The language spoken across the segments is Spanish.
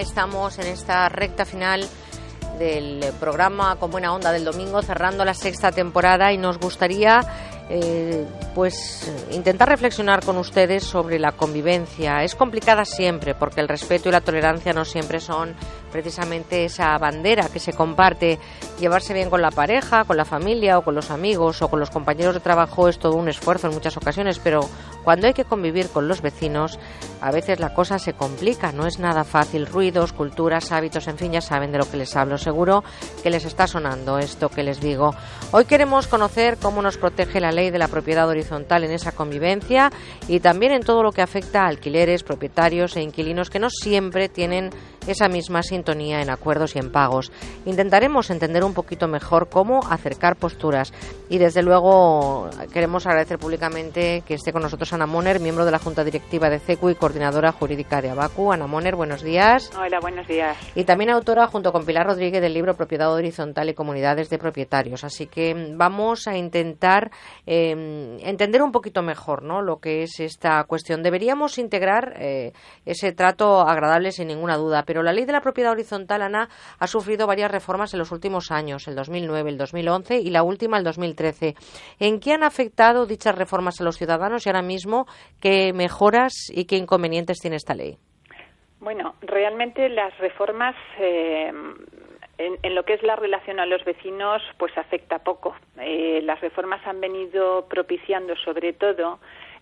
Estamos en esta recta final del programa Con Buena Onda del domingo, cerrando la sexta temporada y nos gustaría eh, pues intentar reflexionar con ustedes sobre la convivencia. Es complicada siempre porque el respeto y la tolerancia no siempre son precisamente esa bandera que se comparte. Llevarse bien con la pareja, con la familia o con los amigos o con los compañeros de trabajo es todo un esfuerzo en muchas ocasiones, pero cuando hay que convivir con los vecinos, a veces la cosa se complica, no es nada fácil. Ruidos, culturas, hábitos, en fin, ya saben de lo que les hablo. Seguro que les está sonando esto que les digo. Hoy queremos conocer cómo nos protege la ley de la propiedad horizontal en esa convivencia y también en todo lo que afecta a alquileres, propietarios e inquilinos que no siempre tienen esa misma sintonía en acuerdos y en pagos. Intentaremos entender un poquito mejor cómo acercar posturas y desde luego queremos agradecer públicamente que esté con nosotros Ana Moner, miembro de la Junta Directiva de CECU y coordinadora jurídica de Abacu. Ana Moner, buenos días. Hola, buenos días. Y también autora junto con Pilar Rodríguez del libro Propiedad Horizontal y Comunidades de Propietarios. Así que vamos a intentar eh, entender un poquito mejor ¿no? lo que es esta cuestión. Deberíamos integrar eh, ese trato agradable sin ninguna duda, pero la ley de la propiedad horizontal, Ana, ha sufrido varias reformas en los últimos años, el 2009, el 2011 y la última, el 2013. ¿En qué han afectado dichas reformas a los ciudadanos y ahora mismo qué mejoras y qué inconvenientes tiene esta ley? Bueno, realmente las reformas eh, en, lo que es la relación a los vecinos, pues afecta poco. Eh, las reformas han venido propiciando, sobre todo,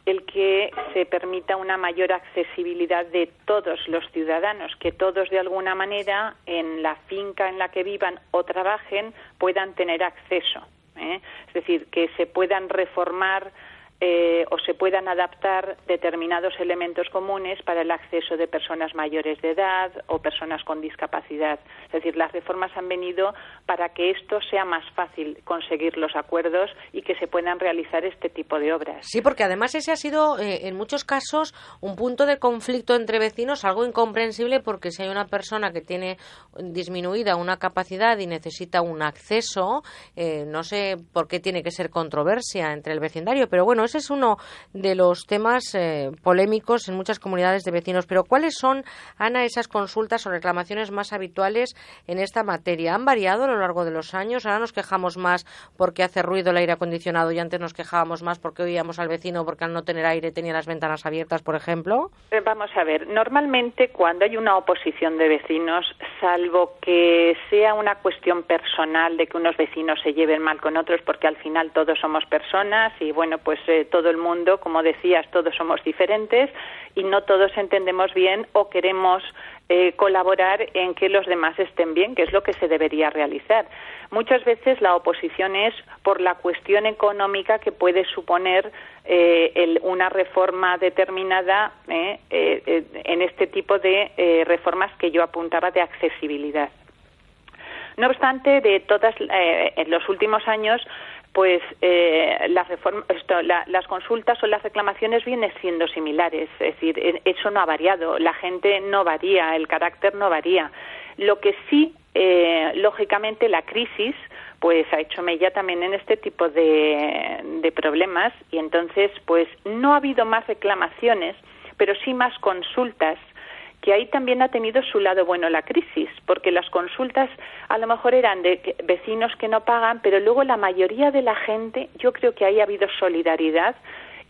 el que se permita una mayor accesibilidad de todos los ciudadanos, que todos de alguna manera en la finca en la que vivan o trabajen puedan tener acceso. ¿eh? Es decir, que se puedan reformar eh, o se puedan adaptar determinados elementos comunes para el acceso de personas mayores de edad o personas con discapacidad. Es decir, las reformas han venido para que esto sea más fácil conseguir los acuerdos y que se puedan realizar este tipo de obras. Sí, porque además ese ha sido eh, en muchos casos un punto de conflicto entre vecinos, algo incomprensible porque si hay una persona que tiene disminuida una capacidad y necesita un acceso, eh, no sé por qué tiene que ser controversia entre el vecindario, pero bueno, ese es uno de los temas eh, polémicos en muchas comunidades de vecinos. Pero ¿cuáles son, Ana, esas consultas o reclamaciones más habituales en esta materia? ¿Han variado a lo largo de los años? Ahora nos quejamos más porque hace ruido el aire acondicionado y antes nos quejábamos más porque oíamos al vecino porque al no tener aire tenía las ventanas abiertas, por ejemplo. Eh, vamos a ver, normalmente cuando hay una oposición de vecinos, salvo que sea una cuestión personal de que unos vecinos se lleven mal con otros porque al final todos somos personas y bueno, pues eh, todo el mundo, como decías, todos somos diferentes y no todos entendemos bien o queremos eh, colaborar en que los demás estén bien, que es lo que se debería realizar. Muchas veces la oposición es por la cuestión económica que puede suponer eh, una reforma determinada eh, en este tipo de reformas que yo apuntaba de accesibilidad. No obstante, de todas, en los últimos años pues eh, las, las consultas o las reclamaciones vienen siendo similares, es decir, eso no ha variado, la gente no varía, el carácter no varía. Lo que sí, eh, lógicamente, la crisis pues ha hecho mella también en este tipo de, de problemas y entonces pues no ha habido más reclamaciones, pero sí más consultas que ahí también ha tenido su lado bueno la crisis, porque las consultas a lo mejor eran de vecinos que no pagan, pero luego la mayoría de la gente, yo creo que ahí ha habido solidaridad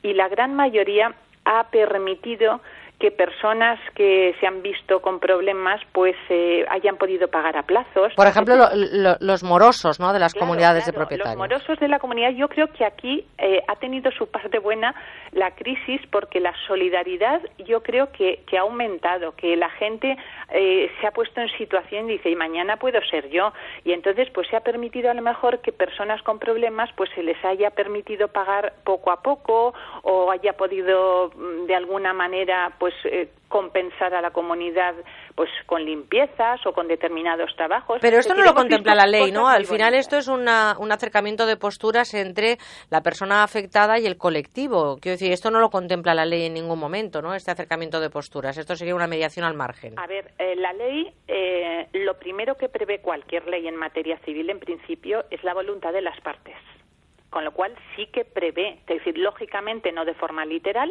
y la gran mayoría ha permitido que personas que se han visto con problemas pues eh, hayan podido pagar a plazos. Por ejemplo, los morosos ¿no? de las comunidades de propietarios. Los morosos de la comunidad, yo creo que aquí eh, ha tenido su parte buena la crisis porque la solidaridad yo creo que, que ha aumentado, que la gente eh, se ha puesto en situación y dice, y mañana puedo ser yo. Y entonces pues se ha permitido a lo mejor que personas con problemas pues se les haya permitido pagar poco a poco o haya podido mm, de alguna manera pues pues eh, compensar a la comunidad pues con limpiezas o con determinados trabajos. Pero esto no lo contempla la ley, ¿no? Al final esto es un acercamiento de posturas entre la persona afectada y el colectivo. Quiero decir, esto no lo contempla la ley en ningún momento, ¿no? Este acercamiento de posturas. Esto sería una mediación al margen. A ver, eh, la ley, eh, lo primero que prevé cualquier ley en materia civil, en principio, es la voluntad de las partes. Con lo cual sí que prevé, es decir, lógicamente no de forma literal,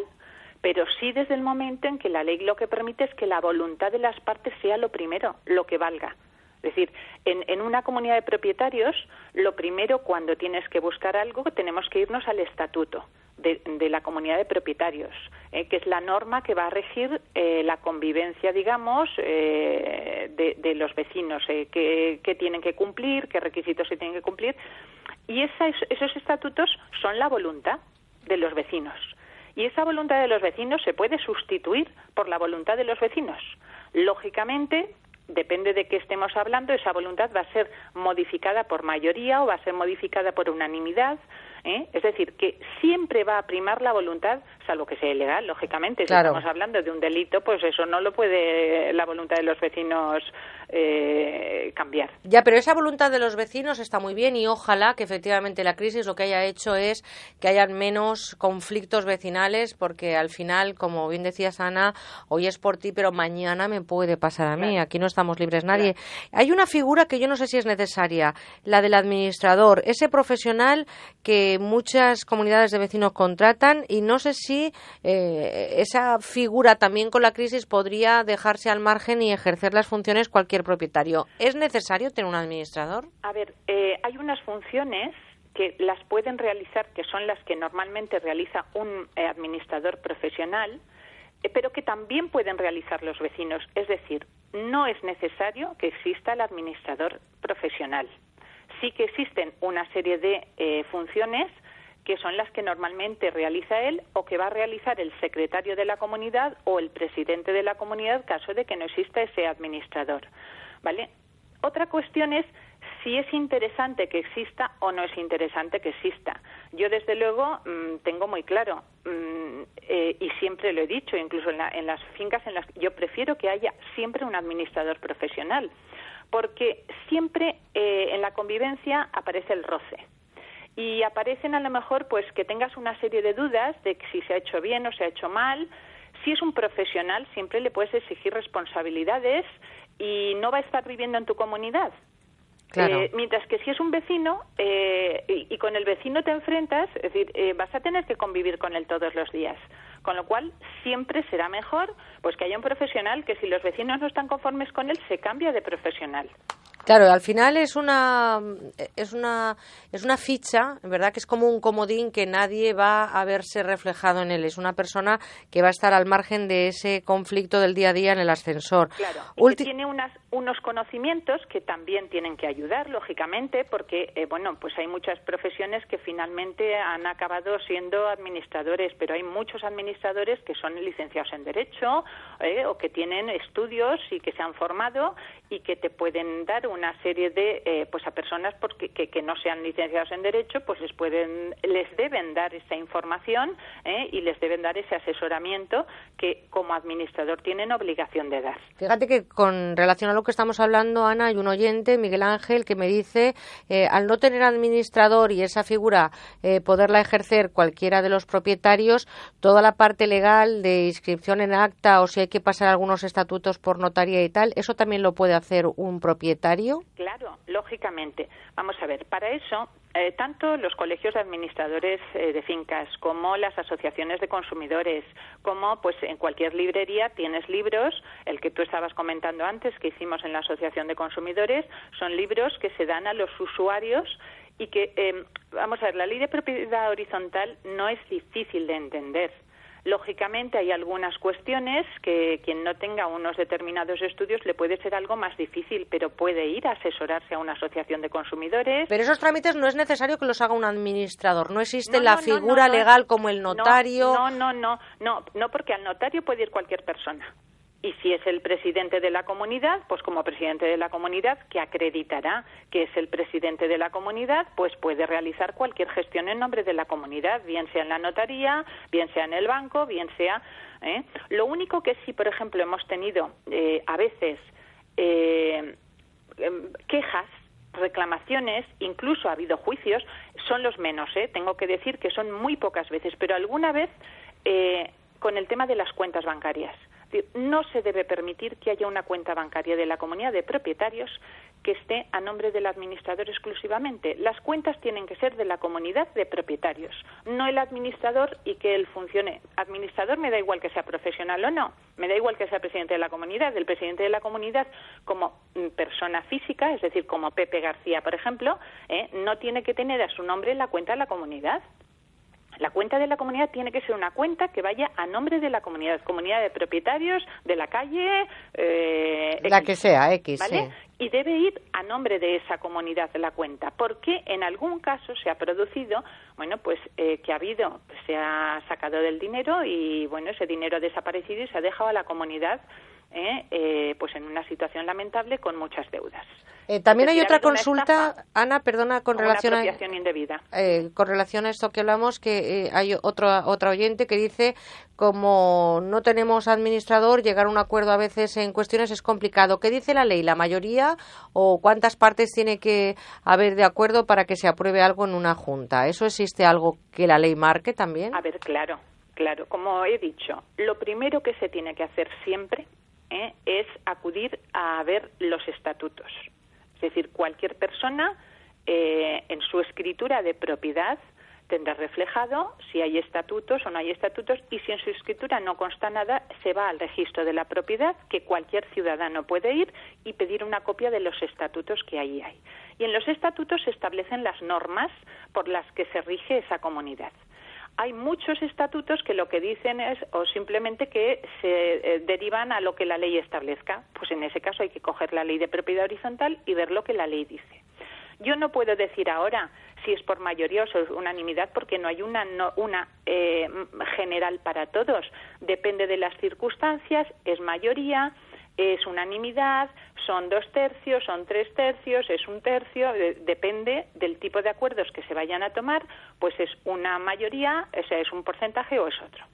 pero sí desde el momento en que la ley lo que permite es que la voluntad de las partes sea lo primero, lo que valga. Es decir, en, una comunidad de propietarios, lo primero cuando tienes que buscar algo, tenemos que irnos al estatuto de, la comunidad de propietarios, eh, que es la norma que va a regir eh, la convivencia, digamos, eh, de, los vecinos, qué tienen que cumplir, qué requisitos se tienen que cumplir. Y esos estatutos son la voluntad de los vecinos. Y esa voluntad de los vecinos se puede sustituir por la voluntad de los vecinos. Lógicamente, depende de qué estemos hablando, esa voluntad va a ser modificada por mayoría o va a ser modificada por unanimidad. ¿eh? Es decir, que siempre va a primar la voluntad, salvo que sea ilegal, lógicamente. Si estamos hablando de un delito, pues eso no lo puede la voluntad de los vecinos eh, cambiar. Ya, pero esa voluntad de los vecinos está muy bien y ojalá que efectivamente la crisis lo que haya hecho es que hayan menos conflictos vecinales, porque al final, como bien decías Ana, hoy es por ti, pero mañana me puede pasar a mí. Aquí no estamos libres nadie. Hay una figura que yo no sé si es necesaria, la del administrador, ese profesional que muchas comunidades de vecinos contratan y no sé si eh, esa figura también con la crisis podría dejarse al margen y ejercer las funciones cualquier propietario. ¿Es necesario tener un administrador? A ver, eh, hay unas funciones que las pueden realizar, que son las que normalmente realiza un eh, administrador profesional, eh, pero que también pueden realizar los vecinos. Es decir, no es necesario que exista el administrador profesional. Sí que existen una serie de funciones que son las que normalmente realiza él o que va a realizar el secretario de la comunidad o el presidente de la comunidad caso de que no exista ese administrador. ¿Vale? Otra cuestión es si es interesante que exista o no es interesante que exista. Yo, desde luego, mm, tengo muy claro, mm, eh, y siempre lo he dicho, incluso en, las fincas en las yo prefiero que haya siempre un administrador profesional, porque siempre eh, en la convivencia aparece el roce y aparecen a lo mejor pues que tengas una serie de dudas de si se ha hecho bien o se ha hecho mal. Si es un profesional, siempre le puedes exigir responsabilidades y no va a estar viviendo en tu comunidad. Eh, mientras que si es un vecino eh, y, con el vecino te enfrentas, es decir, eh, vas a tener que convivir con él todos los días. Con lo cual, siempre será mejor pues que haya un profesional que si los vecinos no están conformes con él, se cambia de profesional. Claro, al final es una es una es una ficha, verdad que es como un comodín que nadie va a verse reflejado en él. Es una persona que va a estar al margen de ese conflicto del día a día en el ascensor. Claro. Y que tiene unas, unos conocimientos que también tienen que ayudar, lógicamente, porque eh, bueno, pues hay muchas profesiones que finalmente han acabado siendo administradores, pero hay muchos administradores que son licenciados en derecho eh, o que tienen estudios y que se han formado y que te pueden dar un una serie de eh, pues a personas porque, que, no sean licenciados en derecho pues les pueden les deben dar esa información eh, y les deben dar ese asesoramiento que como administrador tienen obligación de dar. Fíjate que con relación a lo que estamos hablando Ana hay un oyente Miguel Ángel que me dice eh, al no tener administrador y esa figura poderla ejercer cualquiera de los propietarios toda la parte legal de inscripción en acta o si hay que pasar algunos estatutos por notaría y tal eso también lo puede hacer un propietario Claro, lógicamente. Vamos a ver, para eso, eh, tanto los colegios de administradores eh, de fincas como las asociaciones de consumidores, como pues en cualquier librería tienes libros, el que tú estabas comentando antes que hicimos en la Asociación de Consumidores, son libros que se dan a los usuarios y que, eh, vamos a ver, la ley de propiedad horizontal no es difícil de entender Lógicamente hay algunas cuestiones que quien no tenga unos determinados estudios le puede ser algo más difícil, pero puede ir a asesorarse a una asociación de consumidores. Pero esos trámites no es necesario que los haga un administrador, no existe la figura legal como el notario. No, no, no, no, no, porque al notario puede ir cualquier persona. Y si es el presidente de la comunidad, pues como presidente de la comunidad, que acreditará que es el presidente de la comunidad, pues puede realizar cualquier gestión en nombre de la comunidad, bien sea en la notaría, bien sea en el banco, bien sea. ¿eh? Lo único que sí, por ejemplo, hemos tenido eh, a veces eh, em, quejas reclamaciones, incluso ha habido juicios, son los menos, ¿eh? tengo que decir que son muy pocas veces, pero alguna vez con el tema de las cuentas bancarias No se debe permitir que haya una cuenta bancaria de la comunidad de propietarios que esté a nombre del administrador exclusivamente. Las cuentas tienen que ser de la comunidad de propietarios, no el administrador y que él funcione. Administrador me da igual que sea profesional o no, me da igual que sea presidente de la comunidad. El presidente de la comunidad, como mm, persona física, es decir, como Pepe García, por ejemplo, ¿eh? no tiene que tener a su nombre la cuenta de la comunidad. La cuenta de la comunidad tiene que ser una cuenta que vaya a nombre de la comunidad, comunidad de propietarios de la calle. Eh, la que sea, X. ¿vale? Y debe ir a nombre de esa comunidad la cuenta, porque en algún caso se ha producido, bueno, pues eh, que ha habido, se ha sacado del dinero y, bueno, ese dinero ha desaparecido y se ha dejado a la comunidad ¿eh? Eh, pues en una situación lamentable con muchas deudas. Eh, también hay otra consulta, Ana, perdona, con relación a indebida. con relación a esto que hablamos, que hay otro, otra oyente que dice como no tenemos administrador, llegar a un acuerdo a veces en cuestiones es complicado. ¿Qué dice la ley? ¿La mayoría o cuántas partes tiene que haber de acuerdo para que se apruebe algo en una junta? ¿Eso existe algo que la ley marque también? A ver, claro, claro. Como he dicho, lo primero que se tiene que hacer siempre ¿eh? es acudir a ver los estatutos. Es decir, cualquier persona eh, en su escritura de propiedad tendrá reflejado si hay estatutos o no hay estatutos y si en su escritura no consta nada, se va al registro de la propiedad que cualquier ciudadano puede ir y pedir una copia de los estatutos que ahí hay. Y en los estatutos se establecen las normas por las que se rige esa comunidad hay muchos estatutos que lo que dicen es o simplemente que se eh, derivan a lo que la ley establezca. Pues en ese caso hay que coger la ley de propiedad horizontal y ver lo que la ley dice. Yo no puedo decir ahora si es por mayoría o por unanimidad porque no hay una, una eh, general para todos. Depende de las circunstancias, es mayoría, es unanimidad, son dos tercios, son tres tercios, es un tercio, depende del tipo de acuerdos que se vayan a tomar, pues es una mayoría, o sea, es un porcentaje o es otro.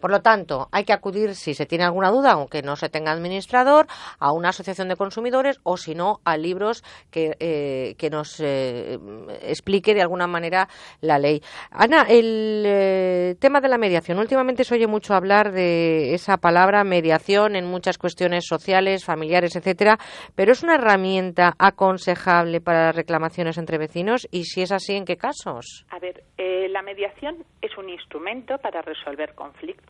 Por lo tanto, hay que acudir, si se tiene alguna duda, aunque no se tenga administrador, a una asociación de consumidores o, si no, a libros que, eh, que nos eh, explique de alguna manera la ley. Ana, el eh, tema de la mediación. Últimamente se oye mucho hablar de esa palabra mediación en muchas cuestiones sociales, familiares, etcétera, pero es una herramienta aconsejable para reclamaciones entre vecinos y, si es así, ¿en qué casos? A ver, la mediación es un instrumento para resolver conflictos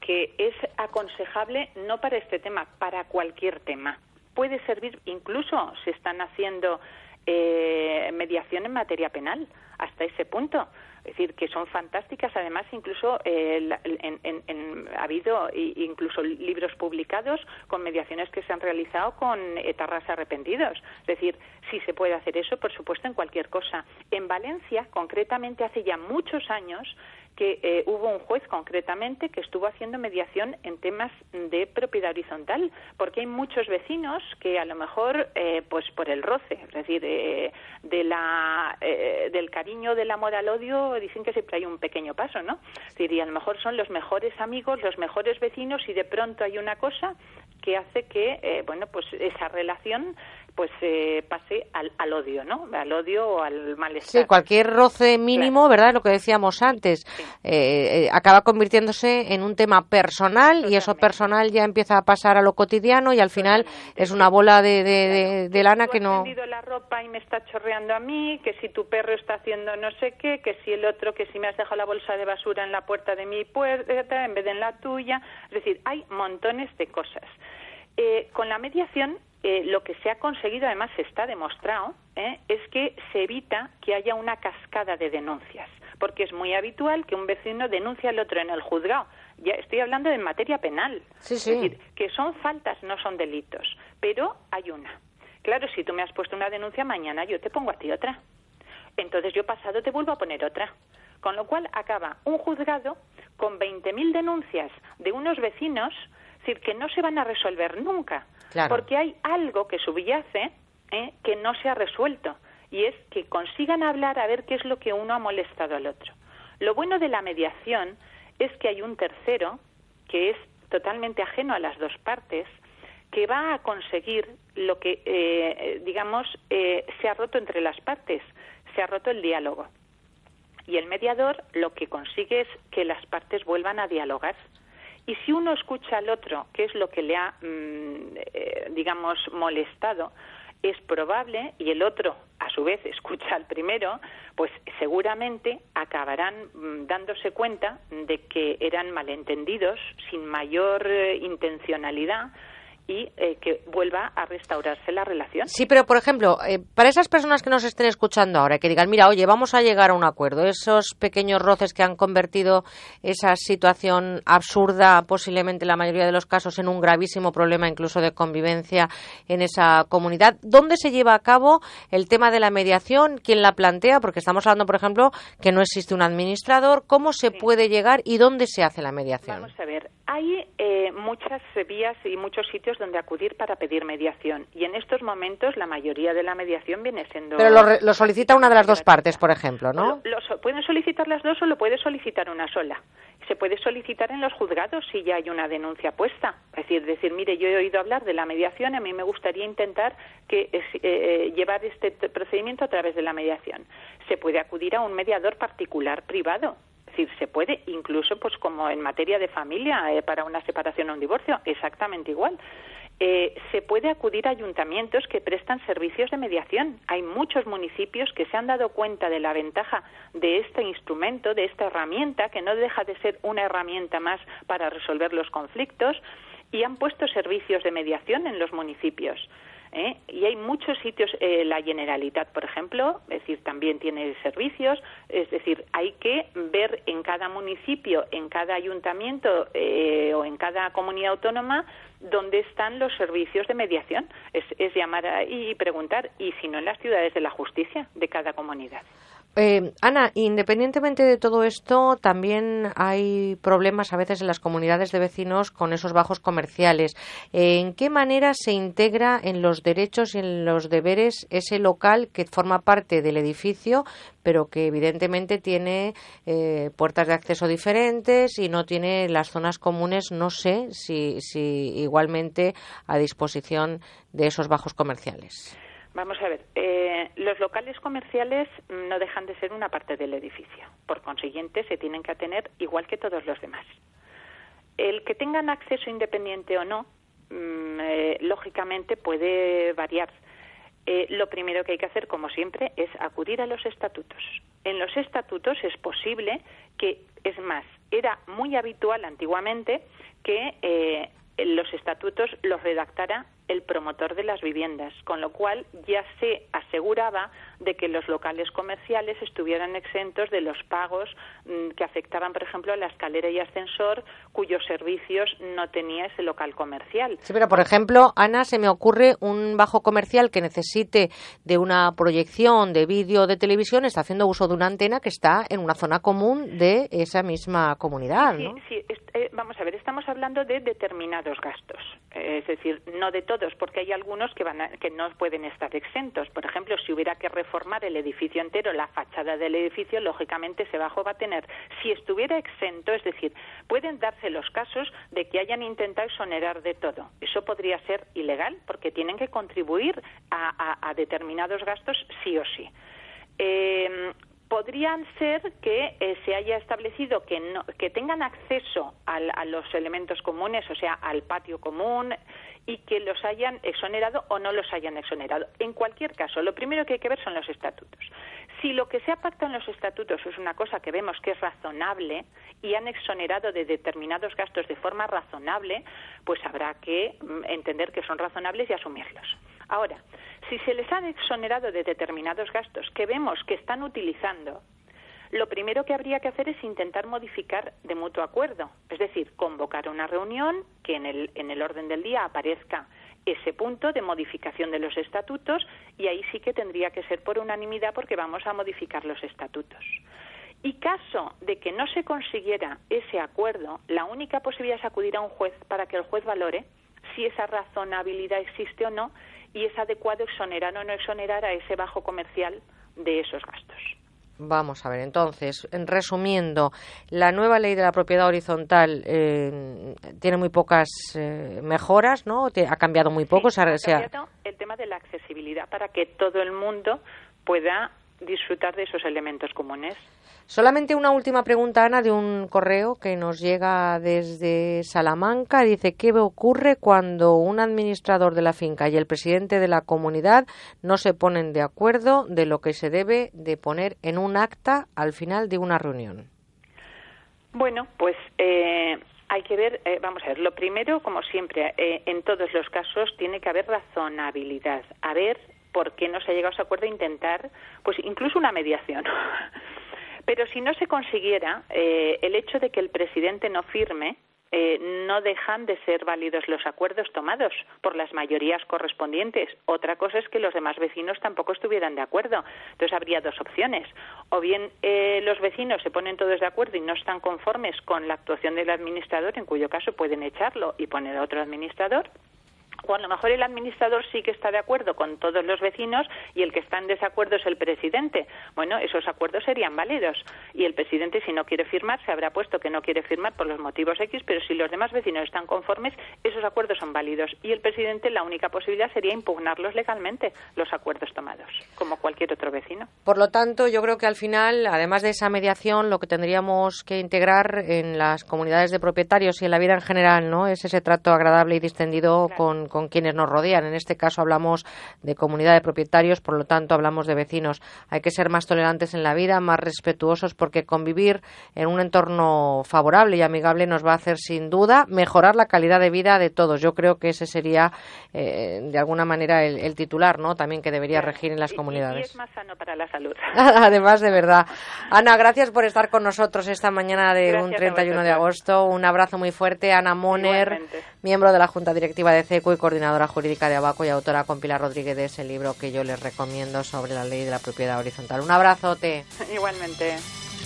que es aconsejable no para este tema, para cualquier tema. Puede servir, incluso se están haciendo eh, mediación en materia penal, hasta ese punto. Es decir, que son fantásticas. Además, incluso eh, ha habido incluso libros publicados con mediaciones que se han realizado con etarras arrepentidos. Es decir, si se puede hacer eso, por supuesto, en cualquier cosa. En Valencia, concretamente, hace ya muchos años, que eh, hubo un juez concretamente que estuvo haciendo mediación en temas de propiedad horizontal, porque hay muchos vecinos que a lo mejor, eh, pues por el roce, es decir, eh, de la, del cariño, del amor al odio, dicen que siempre hay un pequeño paso, ¿no? Es y a lo mejor son los mejores amigos, los mejores vecinos, y de pronto hay una cosa que hace que, bueno, pues esa relación pues eh, pase al, al, odio, ¿no? Al odio o al malestar. Sí, cualquier roce mínimo, ¿verdad? Lo que decíamos antes, eh, eh, acaba convirtiéndose en un tema personal y eso personal ya empieza a pasar a lo cotidiano y al final es una bola de, de, de, lana que no... He la ropa y me está chorreando a mí, que si tu perro está haciendo no sé qué, que si el otro, que si me has dejado la bolsa de basura en la puerta de mi puerta en vez de en la tuya. Es decir, hay montones de cosas. Eh, con la mediación eh, lo que se ha conseguido, además se está demostrado, eh, es que se evita que haya una cascada de denuncias, porque es muy habitual que un vecino denuncie al otro en el juzgado. Ya estoy hablando de materia penal, es decir, que son faltas, no son delitos, pero hay una. Claro, si tú me has puesto una denuncia mañana, yo te pongo a ti otra. Entonces yo pasado te vuelvo a poner otra. Con lo cual acaba un juzgado con 20.000 denuncias de unos vecinos, decir, que no se van a resolver nunca porque hay algo que subyace ¿eh? que no se ha resuelto y es que consigan hablar a ver qué es lo que uno ha molestado al otro. Lo bueno de la mediación es que hay un tercero que es totalmente ajeno a las dos partes que va a conseguir lo que, eh, digamos, eh, se ha roto entre las partes, se ha roto el diálogo. Y el mediador lo que consigue es que las partes vuelvan a dialogar Y si uno escucha al otro, qué es lo que le ha, mm, eh, digamos, molestado, es probable, y el otro a su vez escucha al primero, pues seguramente acabarán mm, dándose cuenta de que eran malentendidos sin mayor eh, intencionalidad y eh, que vuelva a restaurarse la relación. Sí, pero por ejemplo, eh, para esas personas que nos estén escuchando ahora, que digan, mira, oye, vamos a llegar a un acuerdo, esos pequeños roces que han convertido esa situación absurda, posiblemente en la mayoría de los casos, en un gravísimo problema incluso de convivencia en esa comunidad, ¿dónde se lleva a cabo el tema de la mediación? ¿Quién la plantea? Porque estamos hablando, por ejemplo, que no existe un administrador. ¿Cómo se puede llegar y dónde se hace la mediación? Vamos a ver, hay eh, muchas vías y muchos sitios donde acudir para pedir mediación y en estos momentos la mayoría de la mediación viene siendo. Pero lo, solicita una de las dos partes, por ejemplo, ¿no? pueden solicitar las dos o lo puede solicitar una sola. Se puede solicitar en los juzgados si ya hay una denuncia puesta. Es decir, decir, mire, yo he oído hablar de la mediación, a mí me gustaría intentar que eh, eh, llevar este procedimiento a través de la mediación. Se puede acudir a un mediador particular privado es decir, se puede incluso, pues como en materia de familia, eh, para una separación o un divorcio, exactamente igual. Eh, se puede acudir a ayuntamientos que prestan servicios de mediación. Hay muchos municipios que se han dado cuenta de la ventaja de este instrumento, de esta herramienta, que no deja de ser una herramienta más para resolver los conflictos, y han puesto servicios de mediación en los municipios. ¿Eh? y hay muchos sitios, eh, la Generalitat, por ejemplo, es decir, también tiene servicios, es decir, hay que ver en cada municipio, en cada ayuntamiento eh, o en cada comunidad autónoma dónde están los servicios de mediación. Es, es llamar y preguntar, y si no en las ciudades de la justicia de cada comunidad. Eh, Ana, independientemente de todo esto, también hay problemas a veces en las comunidades de vecinos con esos bajos comerciales. ¿En qué manera se integra en los derechos y en los deberes ese local que forma parte del edificio, pero que evidentemente tiene eh, puertas de acceso diferentes y no tiene las zonas comunes, no sé si, si igualmente a disposición de esos bajos comerciales? Vamos a ver, eh, los locales comerciales no dejan de ser una parte del edificio. Por consiguiente, se tienen que atener igual que todos los demás. El que tengan acceso independiente o no, mm, eh, lógicamente puede variar. Eh, lo primero que hay que hacer, como siempre, es acudir a los estatutos. En los estatutos es posible que, es más, era muy habitual antiguamente que los estatutos los redactara el promotor de las viviendas, con lo cual ya se aseguraba de que los locales comerciales estuvieran exentos de los pagos mm, que afectaban, por ejemplo, a la escalera y ascensor, cuyos servicios no tenía ese local comercial. Sí, pero por ejemplo, Ana, se me ocurre un bajo comercial que necesite de una proyección de vídeo de televisión, está haciendo uso de una antena que está en una zona común de esa misma comunidad. Sí, sí, eh, vamos a ver, estamos hablando de determinados gastos, eh, es decir, no de todos, porque hay algunos que, van que no pueden estar exentos. Por ejemplo, si hubiera que reformar el edificio entero, la fachada del edificio, lógicamente ese bajo va a tener. Si estuviera exento, es decir, pueden darse los casos de que hayan intentado exonerar de todo. Eso podría ser ilegal porque tienen que contribuir a, determinados gastos sí o sí. Eh, podrían ser que eh, se haya establecido que, no, que tengan acceso a los elementos comunes, o sea, al patio común, y que los hayan exonerado o no los hayan exonerado. En cualquier caso, lo primero que hay que ver son los estatutos. Si lo que se ha pactado en los estatutos es una cosa que vemos que es razonable y han exonerado de determinados gastos de forma razonable, pues habrá que mm, entender que son razonables y asumirlos. Ahora, si se les han exonerado de determinados gastos que vemos que están utilizando, lo primero que habría que hacer es intentar modificar de mutuo acuerdo, es decir, convocar una reunión que en el, en el orden del día aparezca ese punto de modificación de los estatutos y ahí sí que tendría que ser por unanimidad porque vamos a modificar los estatutos. Y caso de que no se consiguiera ese acuerdo, la única posibilidad es acudir a un juez para que el juez valore si esa razonabilidad existe o no y es adecuado exonerar o no exonerar a ese bajo comercial de esos gastos. Vamos a ver, entonces, resumiendo, la nueva ley de la propiedad horizontal eh, tiene muy pocas eh, mejoras, ¿no? Ha cambiado muy poco. ha cambiado el tema de la accesibilidad para que todo el mundo pueda disfrutar de esos elementos comunes. Solamente una última pregunta, Ana, de un correo que nos llega desde Salamanca. Dice, ¿qué ocurre cuando un administrador de la finca y el presidente de la comunidad no se ponen de acuerdo de lo que se debe de poner en un acta al final de una reunión? Bueno, pues eh, hay que ver, eh, vamos a ver, lo primero, como siempre, eh, en todos los casos tiene que haber razonabilidad, a ver por qué no se ha llegado a ese acuerdo, intentar, pues incluso una mediación. Pero si no se consiguiera, eh, el hecho de que el presidente no firme eh, no dejan de ser válidos los acuerdos tomados por las mayorías correspondientes. Otra cosa es que los demás vecinos tampoco estuvieran de acuerdo. Entonces habría dos opciones. O bien eh, los vecinos se ponen todos de acuerdo y no están conformes con la actuación del administrador, en cuyo caso pueden echarlo y poner a otro administrador o a lo mejor el administrador sí que está de acuerdo con todos los vecinos y el que está en desacuerdo es el presidente. Bueno, esos acuerdos serían válidos y el presidente si no quiere firmar se habrá puesto que no quiere firmar por los motivos X, pero si los demás vecinos están conformes, esos acuerdos son válidos y el presidente la única posibilidad sería impugnarlos legalmente, los acuerdos tomados, como cualquier otro vecino. Por lo tanto, yo creo que al final, además de esa mediación, lo que tendríamos que integrar en las comunidades de propietarios y en la vida en general, ¿no? Es ese trato agradable y distendido con con quienes nos rodean. En este caso hablamos de comunidad de propietarios, por lo tanto hablamos de vecinos. Hay que ser más tolerantes en la vida, más respetuosos, porque convivir en un entorno favorable y amigable nos va a hacer sin duda mejorar la calidad de vida de todos. Yo creo que ese sería eh, de alguna manera el, titular, ¿no? También que debería regir en las comunidades. Y, es más sano para la salud. Además, de verdad. Ana, gracias por estar con nosotros esta mañana de un 31 de agosto. Un abrazo muy fuerte. Ana Moner, miembro de la Junta Directiva de CECO y coordinadora jurídica de Abaco y autora con Pilar Rodríguez de ese libro que yo les recomiendo sobre la ley de la propiedad horizontal. Un abrazote. Igualmente.